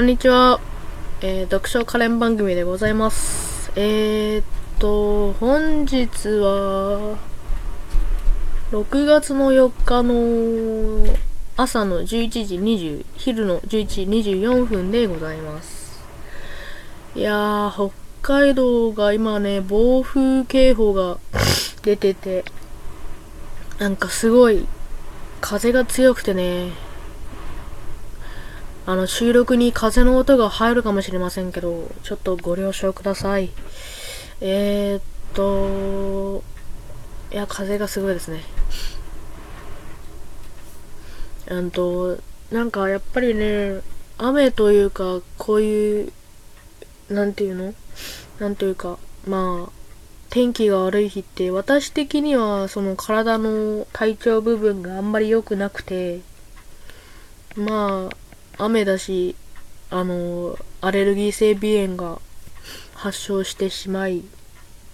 こんにちは。えー、読書カレン番組でございます。えー、っと、本日は、6月の4日の朝の11時20、昼の11時24分でございます。いやー、北海道が今ね、暴風警報が出てて、なんかすごい風が強くてね、あの、収録に風の音が入るかもしれませんけど、ちょっとご了承ください。えー、っと、いや、風がすごいですね。うんと、なんかやっぱりね、雨というか、こういう、なんていうの？なんていうか、まあ、天気が悪い日って、私的にはその体の体調部分があんまり良くなくて、まあ、雨だし、あの、アレルギー性鼻炎が発症してしまい、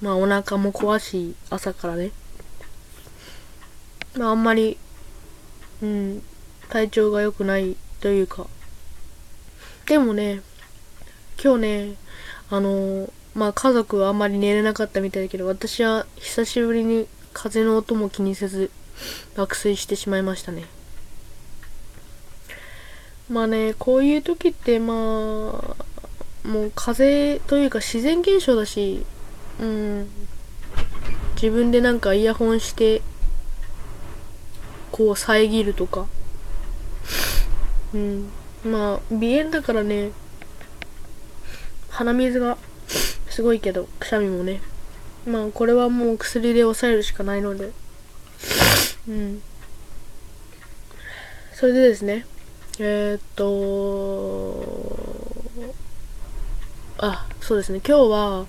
まあお腹も壊し、朝からね。まああんまり、うん、体調が良くないというか。でもね、今日ね、あの、まあ家族はあんまり寝れなかったみたいだけど、私は久しぶりに風の音も気にせず爆睡してしまいましたね。まあね、こういう時ってまあ、もう風というか自然現象だし、うん、自分でなんかイヤホンして、こう遮るとか、うん、まあ、鼻炎だからね、鼻水がすごいけど、くしゃみもね、まあこれはもう薬で抑えるしかないので、うん。それでですね、えー、っと、あ、そうですね、今日は、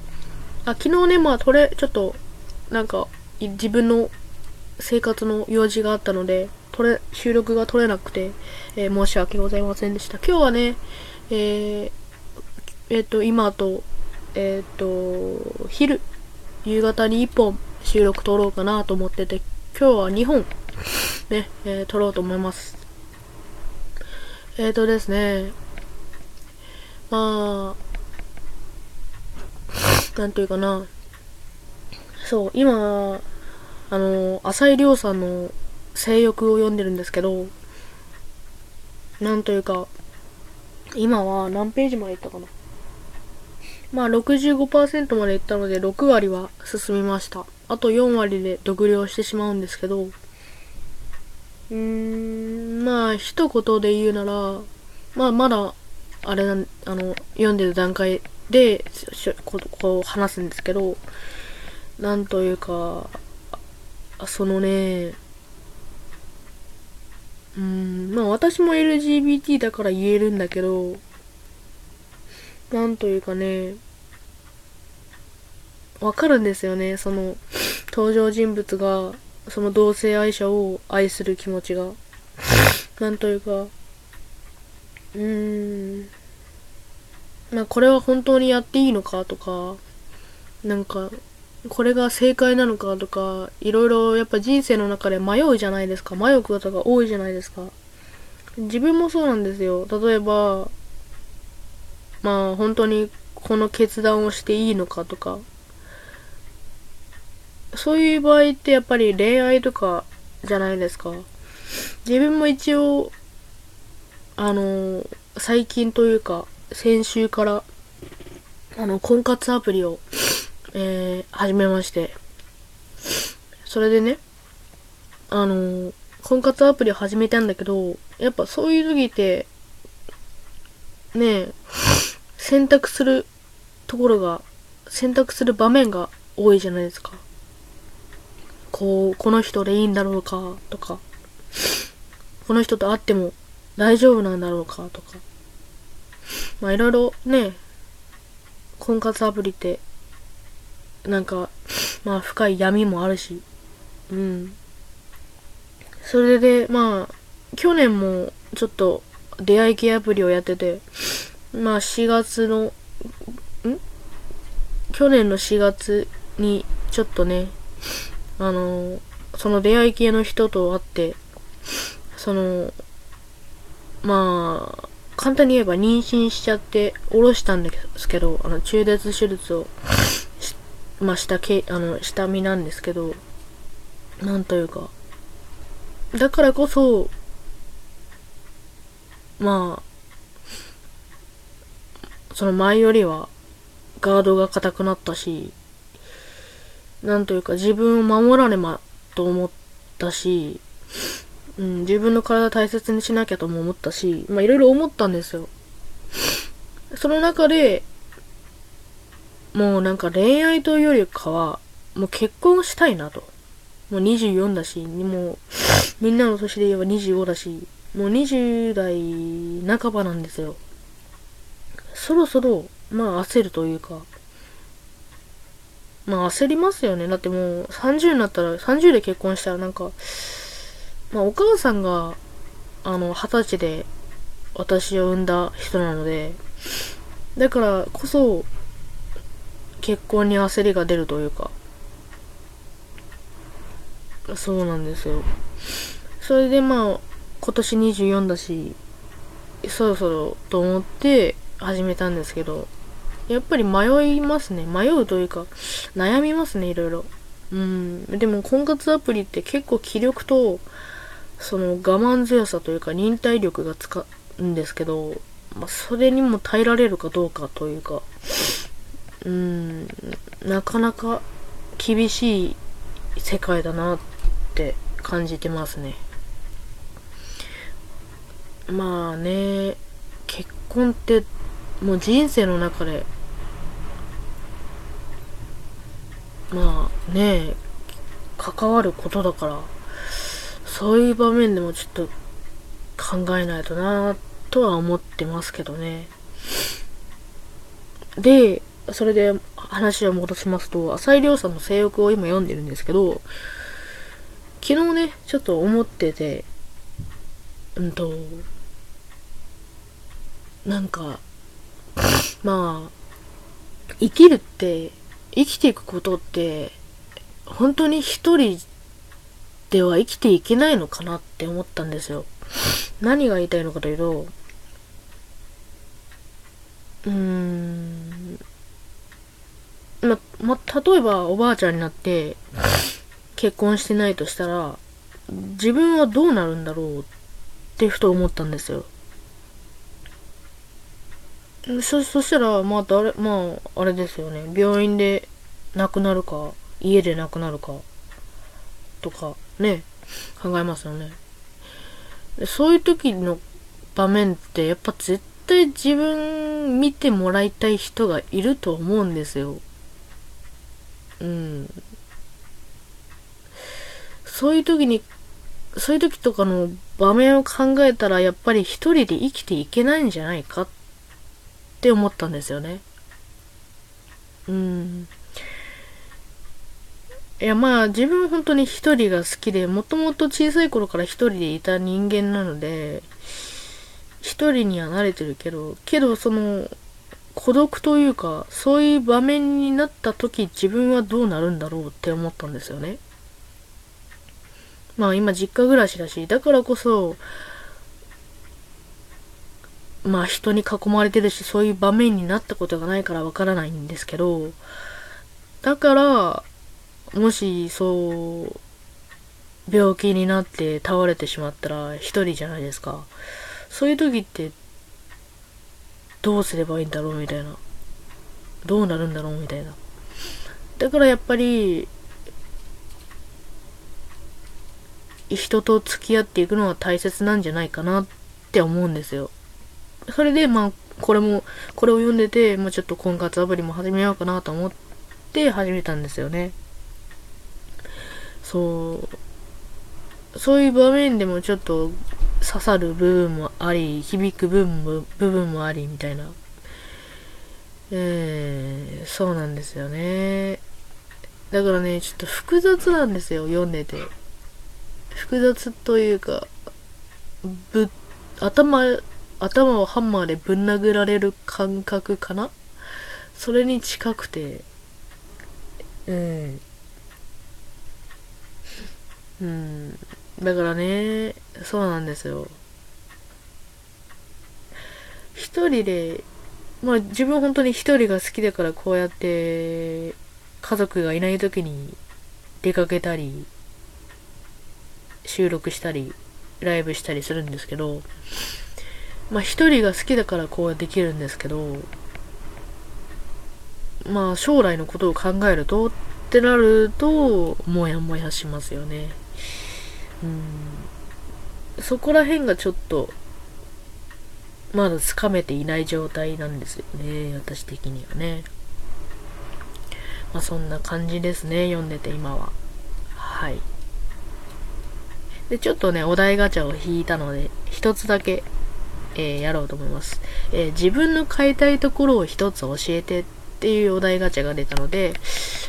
あ、昨日ね、まあ、取れ、ちょっと、なんか、自分の生活の用事があったので、取れ、収録が取れなくて、えー申し訳ございませんでした。今日はね、えー、えーっと、今と、えーっと、昼、夕方に1本収録撮ろうかなと思ってて、今日は2本、ね、えー撮ろうと思います。えーとですね、まあ、なんというかな、そう、今、あの、浅井亮さんの性欲を読んでるんですけど、なんというか、今は何ページまでいったかな。まあ65%までいったので6割は進みました。あと4割で読了してしまうんですけど、うーん、まあ、一言で言うなら、まあ、まだ、あれなん、あの、読んでる段階で、しょこうこう話すんですけど、なんというか、そのね、うん、まあ私も LGBT だから言えるんだけど、なんというかね、わかるんですよね、その、登場人物が、その同性愛者を愛する気持ちが。なんというか、うーん。まあこれは本当にやっていいのかとか、なんか、これが正解なのかとか、いろいろやっぱ人生の中で迷うじゃないですか。迷うことが多いじゃないですか。自分もそうなんですよ。例えば、まあ本当にこの決断をしていいのかとか、そういう場合ってやっぱり恋愛とかじゃないですか。自分も一応、あの、最近というか、先週から、あの、婚活アプリを、えー、始めまして。それでね、あの、婚活アプリを始めたんだけど、やっぱそういう時って、ねえ、選択するところが、選択する場面が多いじゃないですか。こう、この人でいいんだろうか、とか、この人と会っても大丈夫なんだろうか、とか。まあいろいろね、婚活アプリって、なんか、まあ深い闇もあるし、うん。それで、まあ、去年もちょっと出会い系アプリをやってて、まあ4月の、ん？去年の4月にちょっとね、あの、その出会い系の人と会って、その、まあ、簡単に言えば妊娠しちゃって下ろしたんですけど、あの中絶手術を まあ、したけ、あの、下見なんですけど、なんというか、だからこそ、まあ、その前よりはガードが硬くなったし、なんというか自分を守らねばと思ったし、うん、自分の体大切にしなきゃとも思ったし、まあいろいろ思ったんですよ。その中で、もうなんか恋愛というよりかは、もう結婚したいなと。もう24だし、もう、みんなの年で言えば25だし、もう20代半ばなんですよ。そろそろ、まあ焦るというか、まあ焦りますよね。だってもう30になったら、30で結婚したらなんか、まあお母さんが、あの、20歳で私を産んだ人なので、だからこそ、結婚に焦りが出るというか、そうなんですよ。それでまあ、今年24だし、そろそろと思って始めたんですけど、やっぱり迷いますね。迷うというか、悩みますね、いろいろ。うん。でも、婚活アプリって結構気力と、その我慢強さというか忍耐力が使うんですけど、まあ、それにも耐えられるかどうかというか、うん、なかなか厳しい世界だなって感じてますね。まあね、結婚ってもう人生の中でまあね関わることだからそういう場面でもちょっと考えないとなとは思ってますけどね。でそれで話を戻しますと浅井亮さんの性欲を今読んでるんですけど昨日ねちょっと思っててうんとなんかまあ生きるって生きていくことって、本当に一人では生きていけないのかなって思ったんですよ。何が言いたいのかというと、うーん、ま、ま、例えばおばあちゃんになって結婚してないとしたら、自分はどうなるんだろうってふと思ったんですよ。そ、そしたら、まあ、誰、まあ、あれですよね。病院で亡くなるか、家で亡くなるか、とか、ね、考えますよね。でそういう時の場面って、やっぱ絶対自分見てもらいたい人がいると思うんですよ。うん。そういう時に、そういう時とかの場面を考えたら、やっぱり一人で生きていけないんじゃないかっって思ったんですよね。うん。いやまあ自分本当に一人が好きで、もともと小さい頃から一人でいた人間なので、一人には慣れてるけど、けどその孤独というか、そういう場面になった時自分はどうなるんだろうって思ったんですよね。まあ今実家暮らしだし、だからこそ、まあ人に囲まれてるし、そういう場面になったことがないからわからないんですけど、だから、もしそう、病気になって倒れてしまったら一人じゃないですか。そういう時って、どうすればいいんだろうみたいな。どうなるんだろうみたいな。だからやっぱり、人と付き合っていくのは大切なんじゃないかなって思うんですよ。それで、まあ、これも、これを読んでて、まあ、ちょっと婚活アプリも始めようかなと思って始めたんですよね。そう。そういう場面でもちょっと刺さる部分もあり、響く部分も、部分もあり、みたいな。えー、そうなんですよね。だからね、ちょっと複雑なんですよ、読んでて。複雑というか、ぶ、頭頭をハンマーでぶん殴られる感覚かな？それに近くて、うん。うん。だからね、そうなんですよ。一人で、まあ自分本当に一人が好きだからこうやって家族がいない時に出かけたり、収録したり、ライブしたりするんですけど、まあ一人が好きだからこうできるんですけど、まあ将来のことを考えるとってなると、もやもやしますよね。うん。そこら辺がちょっと、まだつかめていない状態なんですよね。私的にはね。まあそんな感じですね。読んでて今は。はい。で、ちょっとね、お題ガチャを引いたので、一つだけ、えー、やろうと思います。えー、自分の買いたいところを一つ教えてっていうお題ガチャが出たので、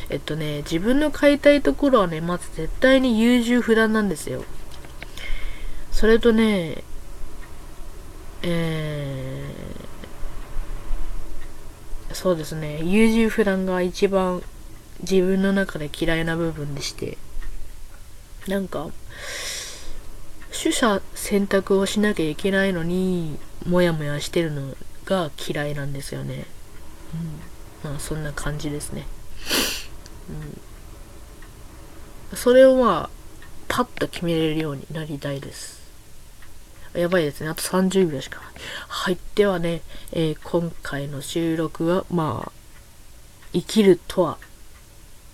えっとね、自分の買いたいところはね、まず絶対に優柔不断なんですよ。それとね、えー、そうですね、優柔不断が一番自分の中で嫌いな部分でして、なんか、取捨選択をしなきゃいけないのに、もやもやしてるのが嫌いなんですよね。うん。まあ、そんな感じですね。うん。それをまあ、パッと決めれるようになりたいです。やばいですね。あと30秒しか。はい。ではね、えー、今回の収録は、まあ、生きるとは、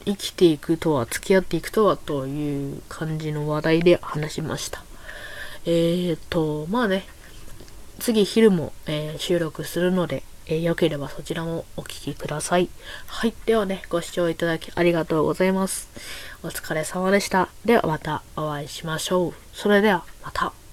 生きていくとは、付き合っていくとはという感じの話題で話しました。えーと、まあね、次昼も、えー、収録するので、えー、よければそちらもお聴きください。はい。ではね、ご視聴いただきありがとうございます。お疲れ様でした。ではまたお会いしましょう。それではまた。